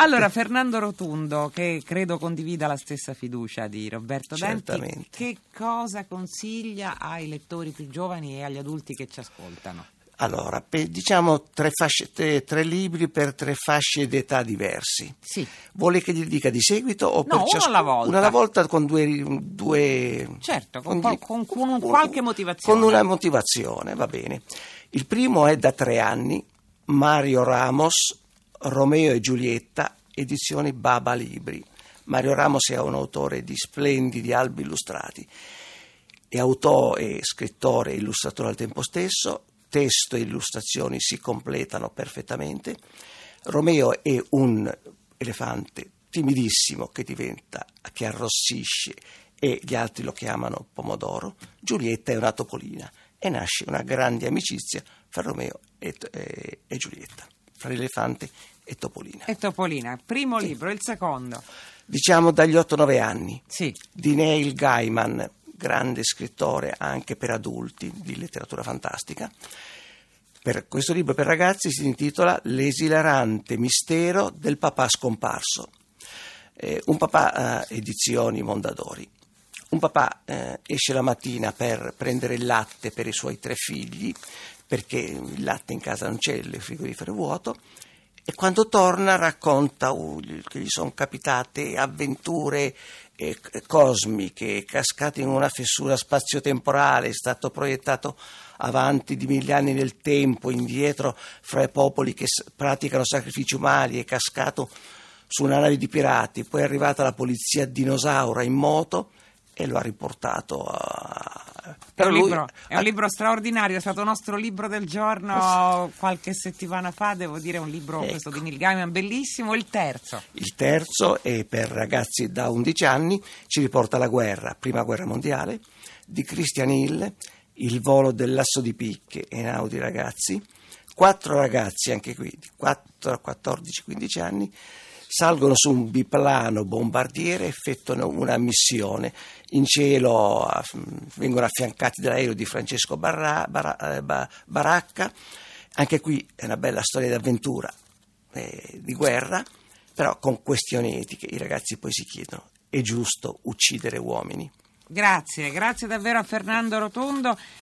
Allora, Fernando Rotundo, che credo condivida la stessa fiducia di Roberto Denti, Certamente. che cosa consiglia ai lettori più giovani e agli adulti che ci ascoltano? Allora, pe- diciamo tre, fasce- tre- tre libri per tre fasce d'età diversi. Sì, Vuole che gli dica di seguito o per uno ciascuno? alla volta. Una alla volta con due... due certo, con, con- qual- con- con un qualche motivazione. Con una motivazione, va bene. Il primo è da tre anni, Mario Ramos, Romeo e Giulietta, edizioni Baba Libri. Mario Ramos è un autore di splendidi albi illustrati. È autore, scrittore e illustratore al tempo stesso, testo e illustrazioni si completano perfettamente. Romeo è un elefante timidissimo che diventa, che arrossisce e gli altri lo chiamano pomodoro. Giulietta è una topolina e nasce una grande amicizia fra Romeo e, e- e Giulietta, fra l'elefante e Topolina. E Topolina, primo libro, il secondo. Diciamo dagli 8-9 anni Sì, di Neil Gaiman, grande scrittore anche per adulti di letteratura fantastica. Per questo libro per ragazzi si intitola L'esilarante mistero del papà scomparso. Eh, un papà, eh, edizioni Mondadori. Un papà eh, esce la mattina per prendere il latte per i suoi tre figli, perché il latte in casa non c'è, il frigorifero è vuoto, e quando torna racconta uh, che gli sono capitate avventure eh, cosmiche, è cascato in una fessura spazio-temporale, è stato proiettato avanti di mille anni nel tempo, indietro fra i popoli che praticano sacrifici umani, è cascato su una nave di pirati, poi è arrivata la polizia dinosaura in moto e lo ha riportato a... è un, lui- libro, è un libro straordinario, è stato nostro libro del giorno qualche settimana fa, devo dire, un libro Ecco. questo di Neil Gaiman bellissimo, il terzo. Il terzo è per ragazzi da 11 anni, ci riporta alla guerra, prima guerra mondiale, di Christian Hill, Il volo del lasso di picche e Naudi ragazzi. Quattro ragazzi, anche qui, di 4 a 14-15 anni, salgono su un biplano bombardiere effettuano una missione. In cielo vengono affiancati dall'aereo di Francesco Barra- Barra- eh, Ba- Baracca. Anche qui è una bella storia d'avventura, eh, di guerra, però con questioni etiche. I ragazzi poi si chiedono, è giusto uccidere uomini? Grazie, grazie davvero a Fernando Rotondo.